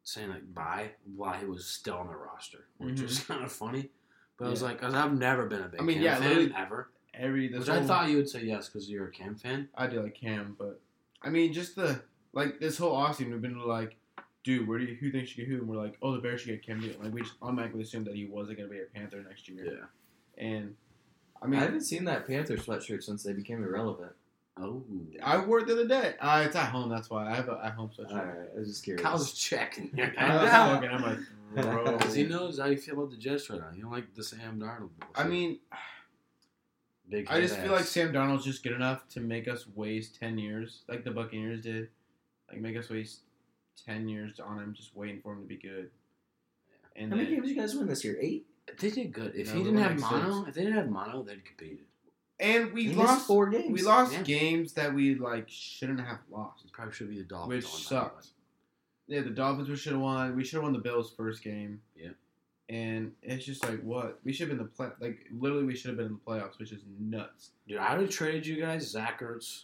saying like bye while he was still on the roster, which mm-hmm. was kind of funny. But I was like, 'cause I've never been a big I mean, Cam yeah, fan literally- ever. every this Which I thought you would say yes because you're a Cam fan. I do like Cam, but I mean, just the like this whole offseason, we've been like, dude, where do you who thinks should get who? And we're like, oh, the Bears should get Cam Newton. Like we just automatically assumed that he wasn't going to be a Panther next year. Yeah. And I I mean, I, haven't seen that Panther sweatshirt since they became irrelevant. Oh, I wore it the other day. Uh, it's at home. That's why I have a at home sweatshirt. All right, I was just curious. Kyle's checking. I was fucking. I'm like, bro. Because he knows how you feel about the Jets right now. You don't like the Sam Darnold. bullshit. I mean, Big I just head feel like. Sam Darnold's just good enough to make us waste ten years, like the Buccaneers did. Like make us waste ten years on him, just waiting for him to be good. And How many games you guys win this year? Eight. They did good. If No, he didn't have mono, six. if they didn't have mono, they'd competed. and we He lost four games. We lost Yeah. games that we like shouldn't have lost. It probably should be the Dolphins. Which all the sucked. Yeah, the Dolphins we should have won. We should have won the Bills first game. Yeah. and it's just like what we should have been the play. Like literally, we should have been in the playoffs, which is nuts. Dude, I would have traded you guys Zach Ertz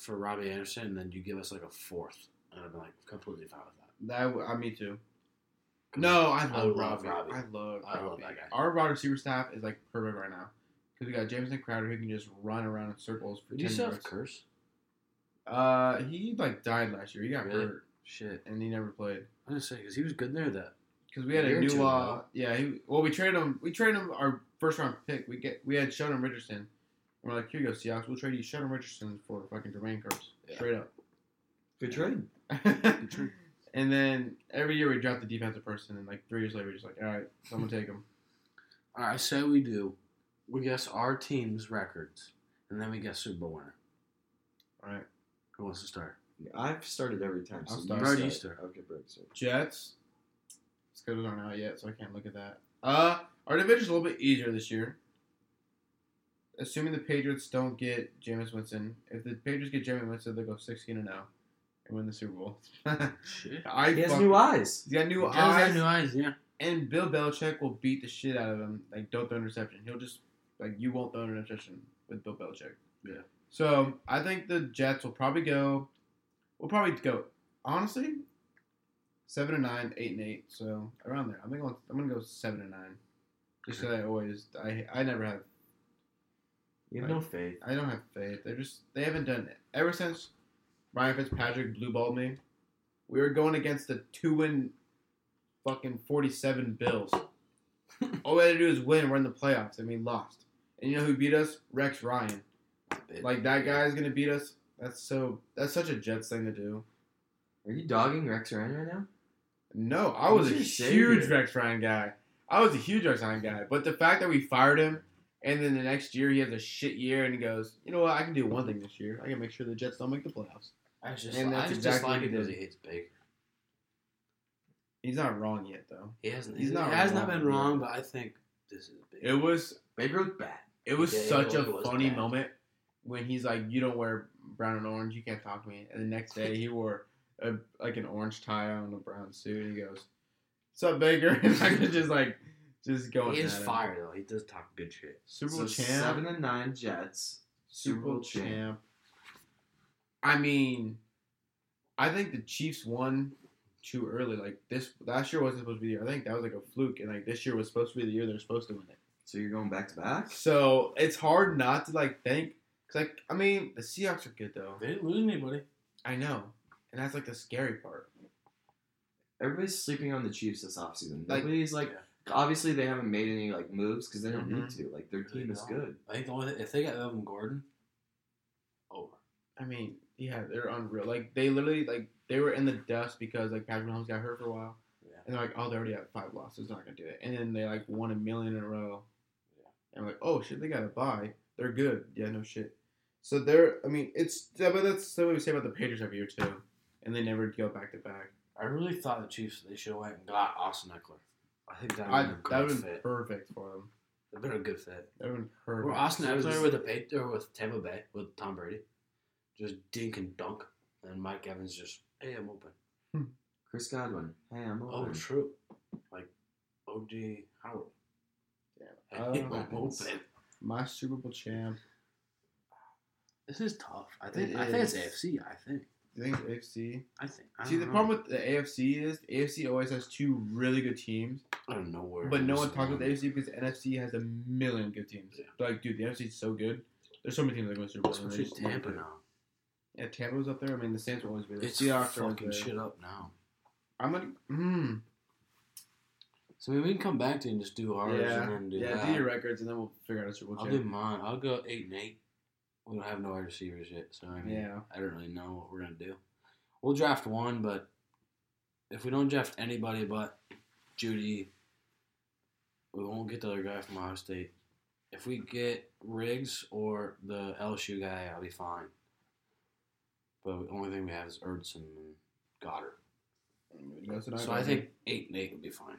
for Robbie Anderson, and then you give us like a fourth, and I'd be like completely fine with that. That w- I me too. No, I I love love Robbie. Robbie. I love. I love that guy. Our wide receiver staff is like perfect right now because we got Jamison Crowder who can just run around in circles for Do you ten still have. Kearse? Uh, he like died last year. He got Really? hurt Shit. and he never played. I was gonna say because he was good there. That Because we had A a, new uh yeah he well we traded him we traded him our first round pick we get we had Sheldon Richardson and we're like here you go Seahawks we'll trade you Sheldon Richardson for fucking Jermaine Kearse Yeah. straight up Good trade. Good trade. And then every year we draft the defensive person and like three years later we're just like all right someone take him all right. Say we do. We guess our team's records, and then we guess Super Bowl winner. all right Who wants to start? I've started every time. I'll so start. you Brad, you start. Okay, Brad, start. Jets schedules aren't out yet so I can't look at that uh our division's a little bit easier this year assuming the Patriots don't get Jameis Winston if the Patriots get Jameis Winston they'll go 16 and 0 and win the Super Bowl Shit. I He has new eyes. He's got new He does have eyes, new eyes. Yeah. and Bill Belichick will beat the shit out of him. Like, don't throw an interception. He'll just like you won't throw an interception with Bill Belichick. Yeah. So I think the Jets will probably go. We'll probably go honestly, seven and nine, eight and eight. So around there. I'm gonna go. I'm gonna go seven and nine. Just 'cause I always I I never have You have no faith. I don't have faith. They're just they haven't done it ever since Ryan Fitzpatrick blue balled me. We were going against the two win fucking forty seven Bills. All we had to do is win. We're in the playoffs, and we lost. And you know who beat us? Rex Ryan. Like that guy's gonna beat us. That's so. That's such a Jets thing to do. Are you dogging Rex Ryan right now? No, I was a huge. Rex Ryan guy. I was a huge Rex Ryan guy. But the fact that we fired him, and then the next year he has a shit year, and he goes, you know what? I can do one thing this year. I can make sure the Jets don't make the playoffs. I just, And I that's just exactly like it because he hates Baker. He's not wrong yet, though. He hasn't. He's he not has not been wrong, but I think this is big. It was Baker was bad. it was Yeah, such a was funny bad. moment when he's like, "You don't wear brown and orange. You can't talk to me." And the next day he wore a, like an orange tie on a brown suit, and he goes, "What's up, Baker?" And I could just like just going. he is fire though. He does talk good shit. Super So Bowl champ. seven and nine Jets. Super Bowl champ. champ. I mean, I think the Chiefs won too early. Like this last year wasn't supposed to be the year. I think that was like a fluke, and like this year was supposed to be the year they're supposed to win it. So you're going back to back. So it's hard not to like think. Cause like I mean, the Seahawks are good though. They didn't lose anybody. I know, and that's like the scary part. Everybody's sleeping on the Chiefs this offseason. Like- Nobody's like, obviously they haven't made any like moves because they don't Mhm. need to. Like their team is good. I think the only if they got Evan Gordon, over. I mean, yeah, they're unreal. Like they literally like they were in the dust because like Patrick Mahomes got hurt for a while, Yeah. and they're like, oh, they already have five losses, they're not gonna do it. And then they like won a million in a row. Yeah. And I'm like, oh shit, they got a buy. They're good. Yeah, no shit. So they're, I mean, it's but that's the way we say about the Patriots every year too, and they never go back to back. I really thought the Chiefs they should have went and got Austin Ekeler. I think that would have been a that good would have been perfect for them. That'd been a good fit. That would have been perfect. Or Austin Ekeler with the with Tampa Bay with Tom Brady, just dink and dunk, and Mike Evans just hey I'm open. Hmm. Chris Godwin. Hey, I'm oh, open. Oh true, like O.J. Howard. Damn. Hey, I'm oh, open. My Super Bowl champ. This is tough. I think It I think it's is. AFC. I think. Do you think it's AFC? I think. I See, the don't know. problem with the AFC is the AFC always has two really good teams, I don't know where. but no one talks about the AFC because the NFC has a million good teams. Yeah. But, like, dude, the NFC is so good. There's so many teams that go to Super Bowl. and they Especially Tampa now. Yeah, Tampa was up there. I mean, the Saints will always be there. It's Seahawks fucking there. shit up now. I'm gonna. Mm, So maybe we can come back to and just do ours yeah, and then do yeah. that. Do your records and then we'll figure out a Super Bowl I'll do mine. I'll go eight and eight. We don't have no wide receivers yet, so I mean, Yeah. I don't really know what we're gonna do. We'll draft one, but if we don't draft anybody but Jeudy, we won't get the other guy from Ohio State. If we get Ruggs or the LSU guy, I'll be fine. But the only thing we have is Erdson and Goedert. That's what So I think eight and eight would be fine.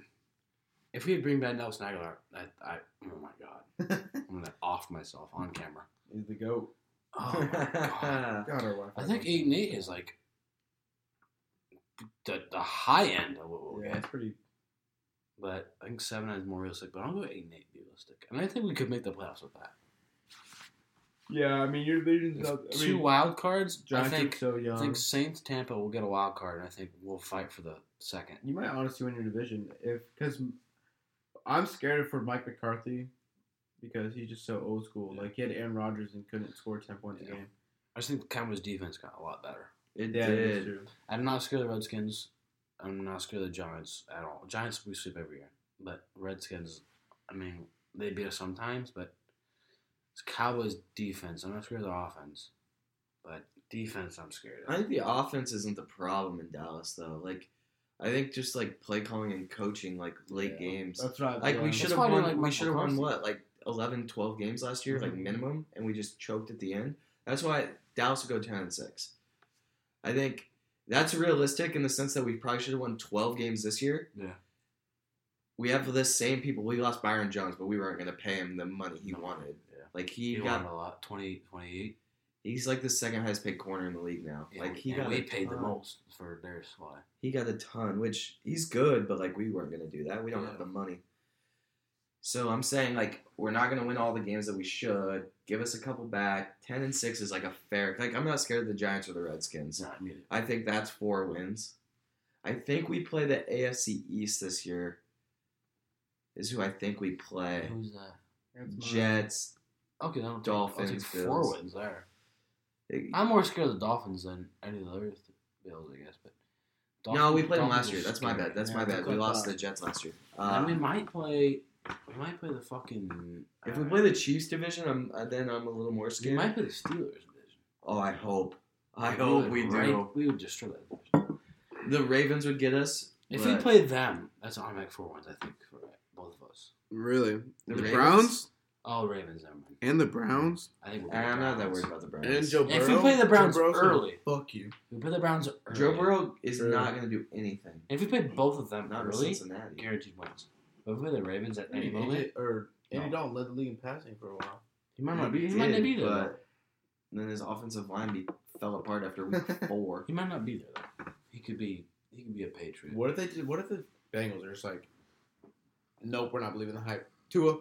If we bring back Nelson Agholor, I, I oh my god, I'm gonna off myself on camera. he's the goat. Oh my god. God, I think eight and eight is like the, the high end of what we'll Yeah, get. it's pretty. but I think seven is more realistic. But I'll go eight and eight realistic, and I think we could make the playoffs with that. Yeah, I mean your division's If two wild cards. I Giants think are so young. I think Saints Tampa will get a wild card, and I think we'll fight for the second. you might honestly win your division if because I'm scared for Mike McCarthy because he's just so old school. Like he had Aaron Rodgers and couldn't score ten points Yeah. a game. I just think the Cowboys defense got a lot better. It Yeah, did. true. I'm not scared of the Redskins. I'm not scared of the Giants at all. Giants we sweep every year, but Redskins, I mean, they beat us sometimes, but it's Cowboys defense. I'm not scared of the offense, but defense I'm scared of. I think the offense isn't the problem in Dallas though. Like, I think just like play calling and coaching, like late Yeah. games. That's right. Like we should have won. like we should have won what like 11, 12 games last year, like Mhm. minimum, and we just choked at the end. That's why Dallas would go ten and six. I think that's realistic in the sense that we probably should have won twelve games this year. Yeah. We have the same people. We lost Byron Jones, but we weren't going to pay him the money he No. wanted. Yeah. Like he, He got, won a lot, 28, 28. he's like the second highest paid corner in the league now. Yeah, like he and got we a paid the most for their supply. He got a ton, which he's good, but like we weren't gonna do that. We don't Yeah. have the money. So I'm saying like we're not gonna win all the games that we should. Give us a couple back. Ten and six is like a fair. Like I'm not scared of the Giants or the Redskins. Not needed. I think that's four wins. I think we play the AFC East this year. Is who I think we play. Who's that? That's. Jets. Okay, then I'll take- Dolphins, I'll take four Bills. wins there. It- I'm more scared of the Dolphins than any of the other th- Bills, I guess. But no, we Dolphins- played them last year. That's my scary. bad. That's Yeah, my it's bad. We lost thought. the Jets last year. and we Uh, might play. We might play the fucking. if we uh, play the Chiefs division, I'm uh, then I'm a little more we scared. might play the Steelers division. Oh, I hope. I Like, hope would we right- do. We would destroy that division. The Ravens would get us. If but we play them, that's automatic four wins. I think for both of us. Really, The the, Ravens? Browns Oh, Ravens, never mind. and the Browns I think we'll beat I'm not that worried about the Browns. and Joe Burrow. If we play the Browns Joe Burrow's gonna early. fuck you. If we play the Browns early. Joe Burrow is True. not going to do anything. If we play both of them Not in early, Cincinnati. guaranteed wins. But if we play the Ravens at any Andy, moment, or Andy No. Dalton led the league in passing for a while. he might not be. He, did, might not be there. though. But then his offensive line be, fell apart after week four. He might not be there though. He could be. He could be a Patriot. What if they? did- What if the Bengals are just like, nope, we're not believing the hype. Tua,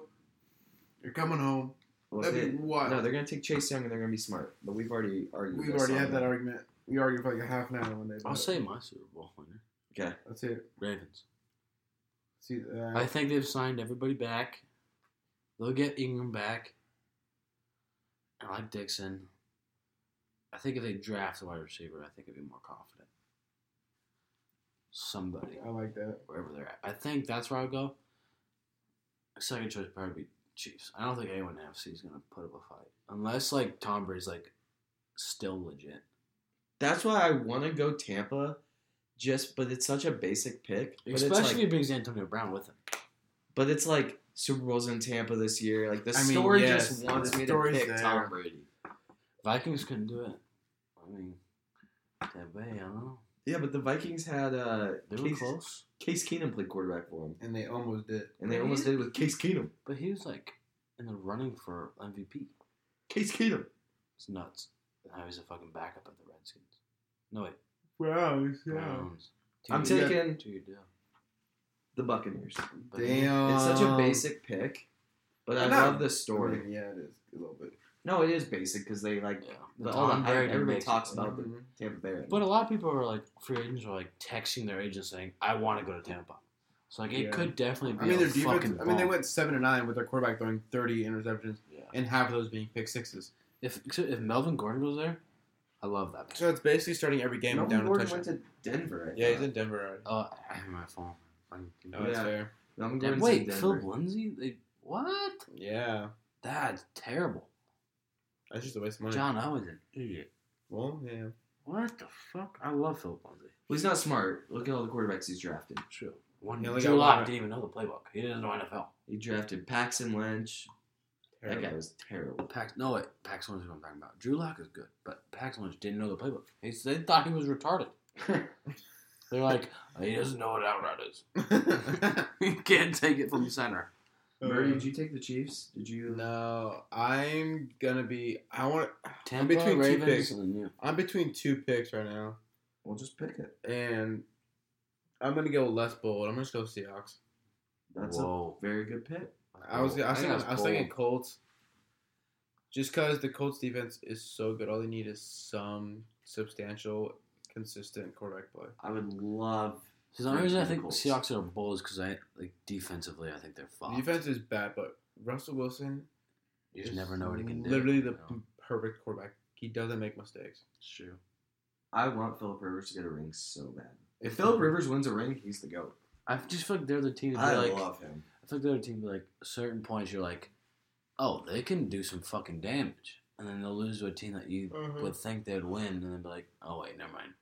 you're coming home. Well, That'd they- be wild. no, they're going to take Chase Young and they're going to be smart. But we've already argued. We've already had that argument. We argued for like a half an hour one day. I'll but say my Super Bowl winner, Okay. That's it. Ravens. See, uh, I think they've signed everybody back. They'll get Ingram back. I like Dixon. I think if they draft a wide receiver, I think I'd be more confident. Somebody, I like that. wherever they're at. I think that's where I'll go. Second choice would probably be Chiefs. I don't think anyone in the NFC is going to put up a fight. Unless, like, Tom Brady's, like, still legit. That's why I want to go Tampa. Just, but it's such a basic pick. Especially it's if like, he brings Antonio Brown with him. but it's like Super Bowls in Tampa this year. Like the I mean, story yes, just wants me to pick there. Tom Brady. Vikings couldn't do it. I mean, Tampa Bay, I don't know. Yeah, but the Vikings had uh, They were Case, close. Case Keenum played quarterback for them, And they almost did. and they almost did with Case Keenum. But he was like in the running for MVP. Case Keenum. It's nuts. Now he's a fucking backup at the Redskins. No wait, Browns, Browns. I'm taking Two year deal. the Buccaneers. Damn. It's such a basic pick, but I No. love the I story. mean, yeah, it is a little bit. No, it is basic because they like Yeah. the, The all the Tom hype, Brady everybody makes talks it. about the Mhm. Tampa Bay. But a lot of people are like free agents are like texting their agents saying, "I want to go to Tampa." So like it Yeah. could definitely be I mean, their defense. fucking. I mean, they went seven and nine with their quarterback throwing thirty interceptions, Yeah. and half of those being pick sixes. If if Melvin Gordon goes there, I love that. Pick. So it's basically starting every game Melvin down a Gordon touchdown. went to Denver. I Yeah, he's in Denver already. Oh, I have my phone. I can- Oh, that's Yeah. fair. Melvin Damn, Gordon's wait, in Phil Denver. Lindsay? They what? Yeah, That's terrible. That's just a waste of money. John Elway's an idiot. Well, yeah. What the fuck? I love Philip Lindsay. Well, he's not smart. Look at all the quarterbacks he's drafted. True. One He only Drew got Lock didn't even know the playbook. He didn't know NFL. He drafted Paxton Lynch. That guy was terrible. Pax, no wait, Pax Lynch is what I'm talking about. Drew Lock is good, but Pax Lynch didn't know the playbook. He, they thought he was retarded. They're like, "Oh, he doesn't know what out route is. he can't take it from center. Murray, uh, did you take the Chiefs? Did you? No, I'm gonna be. I want. Tampa, between two picks. and then you. I'm between two picks right now, We'll just pick it. and I'm gonna go less bold. I'm gonna just go Seahawks. That's Whoa. a very good pick. I was I was, think thinking, that's I was thinking. Colts. Just because the Colts defense is so good, all they need is some substantial, consistent quarterback play. I would love. See, the only reason I think Colts. Seahawks are bold is because I like defensively, I think they're The fucked. defense is bad, but Russell Wilson you just never know what he can do. Literally the you know? perfect quarterback. He doesn't make mistakes. It's true. I want Philip Rivers to get a ring so bad. If Philip Rivers wins a ring, he's the goat. I just feel like they're the team. To I like, love him. I feel like they're the team. to Like certain points, you're like, oh, they can do some fucking damage, and then they'll lose to a team that you Mhm. would think they'd win, and then be like, oh wait, never mind.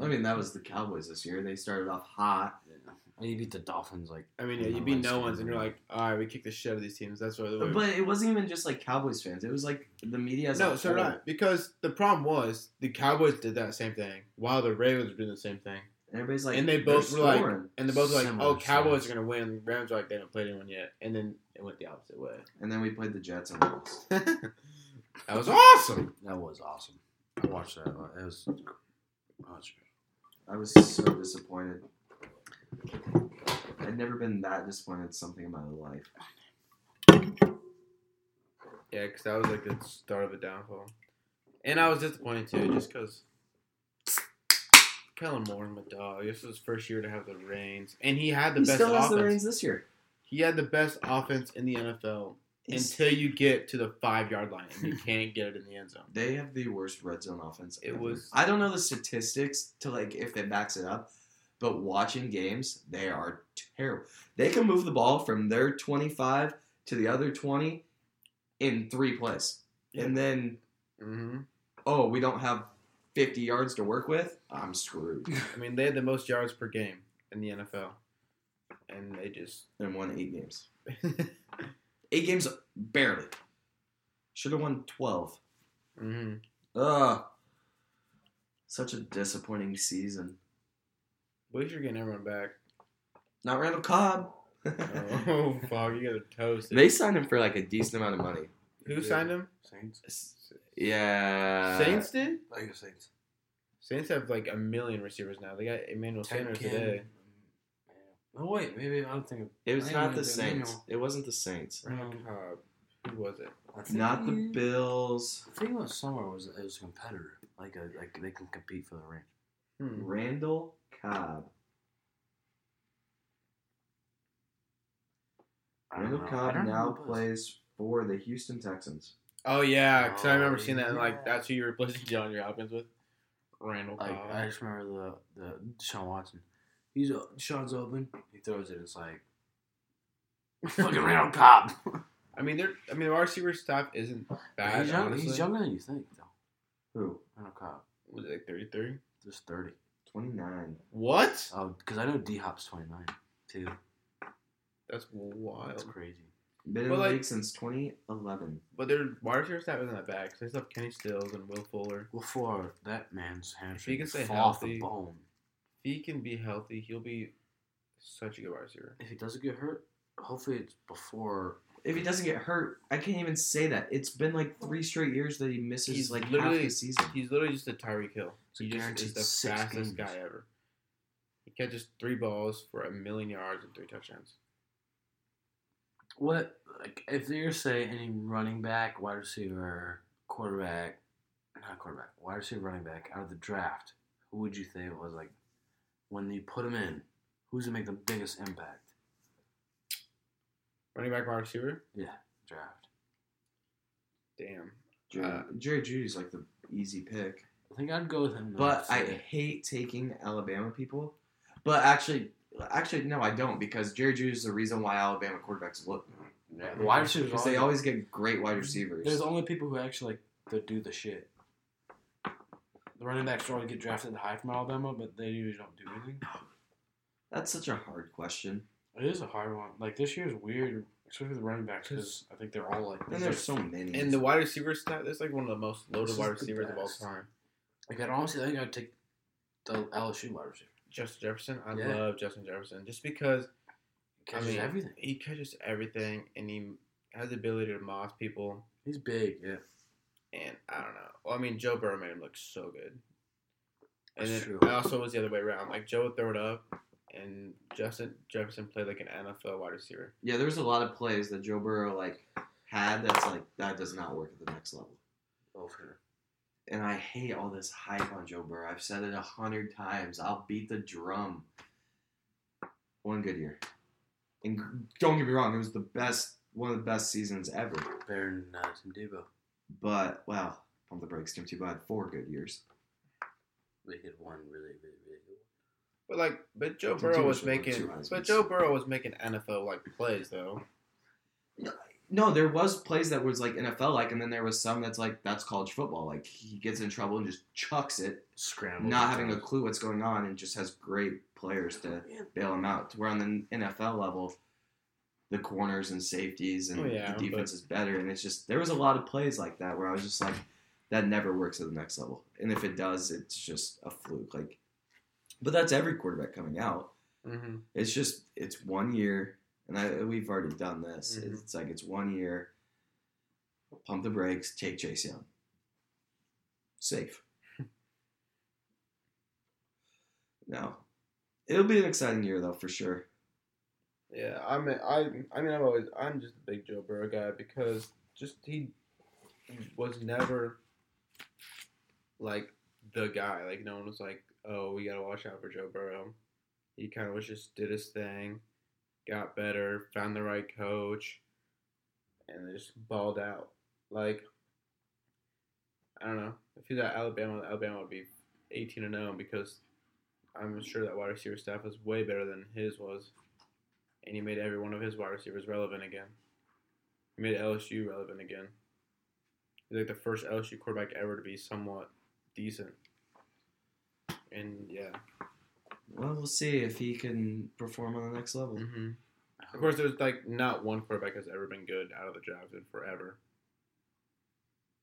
I mean, that was the Cowboys this year. They started off hot. Yeah. And you beat the Dolphins like I mean, yeah, you beat no gonna ones, and you're like, all right, we kicked the shit out of these teams. That's why. the But it wasn't even just like Cowboys fans. It was like the media as no, a so whole. Because the problem was the Cowboys did that same thing, while the Ravens were doing the same thing, And everybody's like, and they both were like, and they both were like, oh, Cowboys stats. are gonna win. Rams were like, they haven't played anyone yet, and then it went the opposite way. and then we played the Jets and lost. that was awesome. that was awesome. I watched that. It was. It's- I was so disappointed. I'd never been that disappointed in something in my life. Yeah, because that was like the start of a downfall, and I was disappointed too, just because. Kellen Moore, my dog. This was his first year to have the reins, and he had the he best still has offense. the reins this year. He had the best offense in the NFL He's- until you get to the five yard line and you can't get it in the end zone. They have the worst red zone offense. It ever. was- I don't know the statistics to like if it backs it up, but watching games, they are terrible. They can move the ball from their 25 to the other 20 in three plays, and then hmm oh, we don't have 50 yards to work with. I'm screwed. I mean, they had the most yards per game in the NFL, and they just. and won eight games. Eight games barely. Should have won 12. hmm Ugh. Such a disappointing season. At least you're getting everyone back. Not Randall Cobb. Oh, fuck, you guys are toasted. They signed him for like a decent amount of money. Who Yeah. signed him? Saints. Yeah. Saints did. I guess Saints. Saints have like a million receivers now. They got Emmanuel Sanders today. Oh wait, maybe I'm thinking. It was not the Saints. knew. It wasn't the Saints. Randall Um, Cobb. Who was it? Not the Bills. I think it was somewhere was it was a competitor, like a like they can compete for the ring. Hmm. Randall Cobb. Randall know. Cobb now who it was. plays for the Houston Texans. Oh yeah, because I remember Oh, seeing that. And, like that's who you replaced replacing John Hopkins with. Randall Like Cobb. I just remember the the Deshaun Watson. He's o- Deshaun's open. He throws it. It's like fucking Randall Cobb. I mean, they're. I mean, the wide receiver staff isn't bad. he's, young, he's younger than you think, though. Who? Randall Cobb, Was it like 33? just thirty. 29. What? Oh, because I know D Hop's twenty nine too. That's wild. That's crazy. Been in the like- league since 2011. But their wide receiver staff isn't that bad because they still have Kenny Stills and Will Fuller. Well, for that man's hamstring, can stay fall off healthy- the bone. If he can be healthy, he'll be such a good wide receiver. If he doesn't get hurt, hopefully it's before. If he doesn't get hurt, I can't even say that. It's been like three straight years that he misses He's like half literally- the season. He's literally just a Tyreek Hill. So He just is the fastest games. guy ever. He catches three balls for a million yards and three touchdowns. What like if you're say any running back, wide receiver, quarterback, not quarterback, wide receiver, running back out of the draft, who would you think was like when you put him in? Who's gonna make the biggest impact? Running back, wide receiver. Yeah, draft. Damn. Jerry, Uh, Jerry Jeudy's like the easy pick. I think I'd go with him. But I hate taking Alabama people. But actually, actually no, I don't because Jerry Jeudy is the reason why Alabama quarterbacks look yeah, the wide receivers. because they always get great wide receivers. There's only people who actually like do the shit. The running backs already get drafted high from Alabama, but they usually don't do anything. That's such a hard question. It is a hard one. Like this year is weird, especially the running backs, because I think they're all like. And there's so many. And the wide receivers, staff, that's like one of the most loaded is wide receivers of all time. Like I'd honestly think I'd take the LSU wide receiver. Justin Jefferson, I Yeah. love Justin Jefferson just because Catches I mean everything. He catches everything, and he has the ability to moss people. He's big, yeah. And I don't know. Well, I mean, Joe Burrow made him look so good. And That's then true. I also was the other way around. Like Joe would throw it up, and Justin Jefferson played like an NFL wide receiver. Yeah, there was a lot of plays that Joe Burrow like had that's like that does not work at the next level. Oh, for sure. And I hate all this hype on Joe Burrow. I've said it a hundred times. I'll beat the drum. One good year. And don't get me wrong, it was the best, one of the best seasons ever. Better than uh, Tim Tebow. But well, pump the brakes. Tim Tebow had four good years. They hit one really, really, really good. But like, but Joe Burrow Tebow was making, but Joe Burrow was making NFL like plays though. No, there was plays that was like NFL like, and then there was some that's like that's college football. Like he gets in trouble and just chucks it, Scramble. not having a clue what's going on, and just has great players to oh, bail him out. Where on the NFL level, the corners and safeties and Oh, yeah, the defense but- is better, and it's just there was a lot of plays like that where I was just like, that never works at the next level, and if it does, it's just a fluke. Like, but that's every quarterback coming out. Mm-hmm. It's just it's one year, and I, we've already done this. Mhm. It's like it's one year. Pump the brakes. Take Chase Young. Safe. no, it'll be an exciting year though for sure. Yeah, I mean, I, I mean, I'm always, I'm just a big Joe Burrow guy because just he was never like the guy. Like no one was like, oh, we gotta watch out for Joe Burrow. He kind of was just did his thing, got better, found the right coach, and just balled out. Like I don't know if he's at Alabama, Alabama would be 18 and 0 because I'm sure that wide receiver staff was way better than his was and he made every one of his wide receivers relevant again. He made LSU relevant again. He's like the first LSU quarterback ever to be somewhat decent. And yeah, Well, we'll see if he can perform on the next level. hmm of course, there's like not one quarterback has ever been good out of the draft in forever.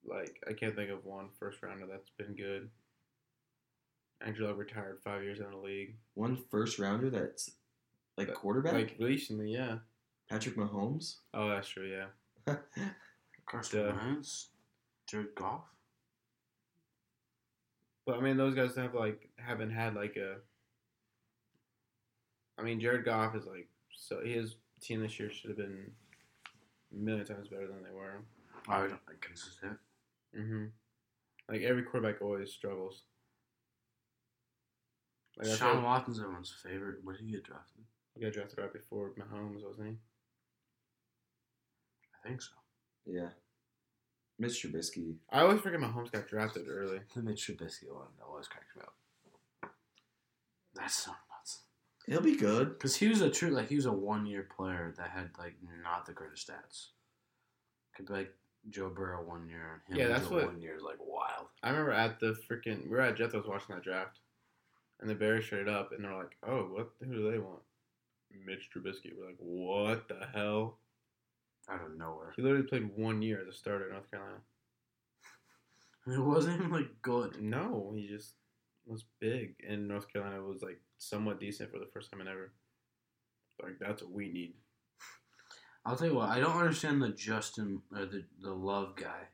Like I can't think of one first rounder that's been good. Angelo retired five years in the league. One first rounder that's like That- quarterback. Like recently, yeah. Patrick Mahomes. Oh, that's true. Yeah. Carson Yeah. Wentz, Jared Goff. But I mean, those guys have like haven't had like a. I mean, Jared Goff is like so his team this year should have been a million times better than they were. I would like consistent. Mm-hmm. Like every quarterback always struggles. Like I Sean said, Watson's everyone's favorite. Where did he get drafted? He got drafted right before Mahomes, wasn't he? I think so. Yeah. Mitch Trubisky. I always forget Mahomes got drafted early. The Mitch Trubisky one always cracks me up. That's so nuts. He'll be good. Because he was a true, like, he was a one year player that had, like, not the greatest stats. Could be like Joe Burrow one year, and him Yeah, that's do what- one year is, like, wild. I remember at the freaking we were at Jethro's watching that draft, and the Bears traded up, and they're like, "Oh, what? Who do they want?" Mitch Trubisky. We're like, "What the hell?" Out of nowhere. He literally played one year as a starter in North Carolina. It wasn't even, like, good. No, he just was big, and North Carolina was like somewhat decent for the first time in ever. Like that's what we need. I'll tell you what, I don't understand the Justin, or the, the Love guy.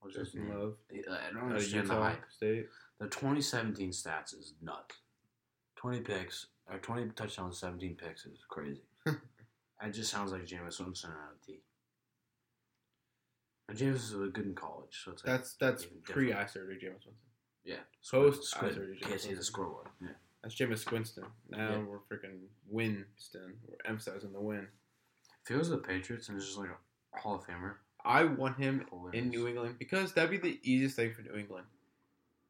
What's Justin? Love I don't understand the hype. State. The 2017 stats is nuts. 20 picks, or 20 touchdowns, 17 picks is crazy. it just sounds like Jameis Winston out of T. And Jameis was good in college, so it's like That's that's pre eye surgery, Jameis Winston. yeah. Post eye surgery, Can't Jameis see the Winston. scoreboard. Yeah. That's Jameis Winston. Now Yeah. we're freaking Winston. We're emphasizing the win. If he was the Patriots and it's just like a Hall of Famer, I want him in. New England because that'd be the easiest thing for New England.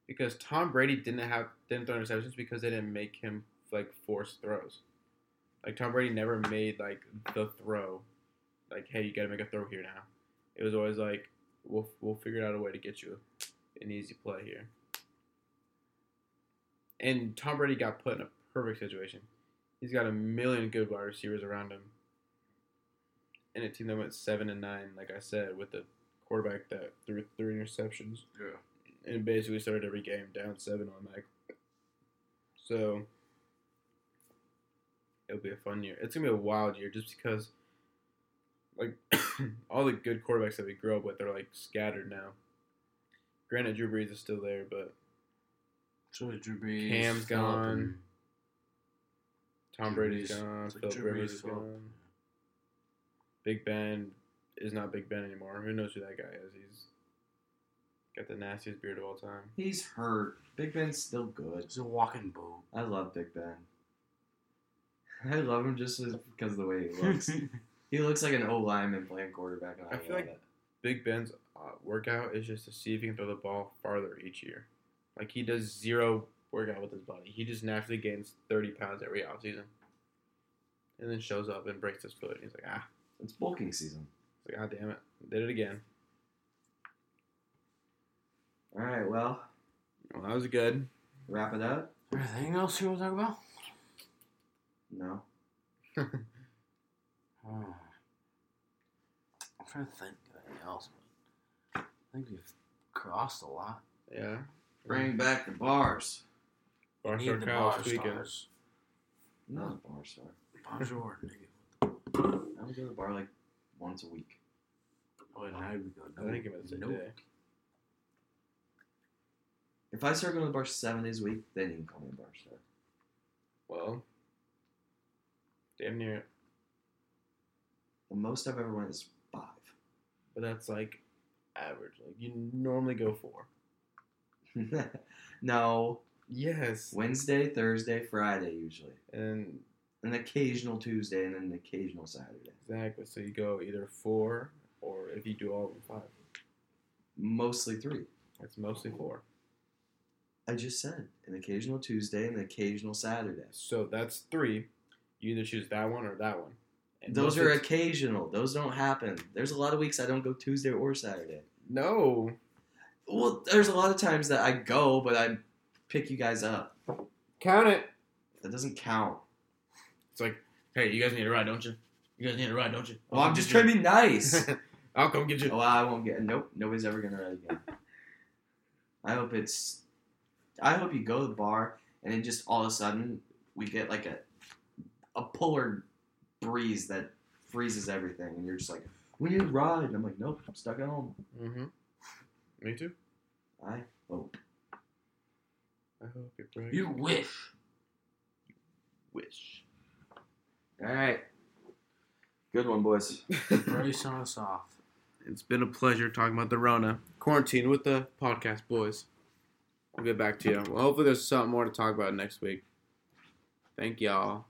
Because Tom Brady didn't have didn't throw interceptions because they didn't make him like forced throws. Like Tom Brady never made like the throw, like hey you got to make a throw here now. It was always like we'll we'll figure out a way to get you an easy play here. And Tom Brady got put in a perfect situation. He's got a million good wide receivers around him. And a team that went seven and nine, like I said, with the quarterback that threw three interceptions Yeah. and basically started every game down seven on Mac. So it'll be a fun year. It's gonna be a wild year just because like all the good quarterbacks that we grew up with are like scattered now. Granted, Drew Brees is still there, but So is Drew Brees. Cam's Phillip, gone. Tom Drew Brady's Brees. gone. It's like Philip Drew Rivers Brees is fault. gone. Big Ben is not Big Ben anymore. Who knows who that guy is? He's got the nastiest beard of all time. He's hurt. Big Ben's still good. He's a walking boat. I love Big Ben. I love him just because of the way he looks. he looks like an O lineman playing quarterback. And I, I feel like- it. Big Ben's uh, workout is just to see if he can throw the ball farther each year. Like he does zero workout with his body. He just naturally gains 30 pounds every offseason. And then shows up and breaks his foot. He's like, ah, it's bulking season. it's like, ah, damn it. Did it again. All right, well, Well, that was good. wrap it up. Anything else you want to talk about? No. Hmm. I'm trying to think of anything else, but I think we've crossed a lot. Yeah. Bring back the bars. Bar Need Star the Kyle bar this weekend. stars. No bar star. Bonjour, nigga. I would go to the bar like once a week. Oh, now we go. I think it was the no. day. If I start going to the bar seven days a week, then you can call me a bar star. Well, damn near. The most I've ever went is five. But that's like average. Like you normally go four. no, Yes. Wednesday, Thursday, Friday usually, And an occasional Tuesday, and then an occasional Saturday. exactly. So you go either four or if you do all of them five. Mostly three. That's mostly four. I just said an occasional Tuesday and an occasional Saturday. So that's three. You either choose that one or that one. And Those are occasional. Those don't happen. There's a lot of weeks I don't go Tuesday or Saturday. no. Well, there's a lot of times that I go, but I pick you guys up. Count it. That doesn't count. It's like, hey, you guys need a ride, don't you? You guys need a ride, don't you? Well, I'm just trying to be nice. I'll come get you. oh, I won't get. Nope, nobody's ever gonna ride again. I hope it's. I hope you go to the bar and then just all of a sudden we get like a, a polar breeze that freezes everything, and you're just like, we need a ride. And I'm like, nope, I'm stuck at home. Mm-hmm. Me too. I hope. I hope you break. You wish. wish. All right. Good one, boys. Brace on us off. It's been a pleasure talking about the Rona quarantine with the podcast boys. I'll get back to you. Well, hopefully there's something more to talk about next week. Thank y'all.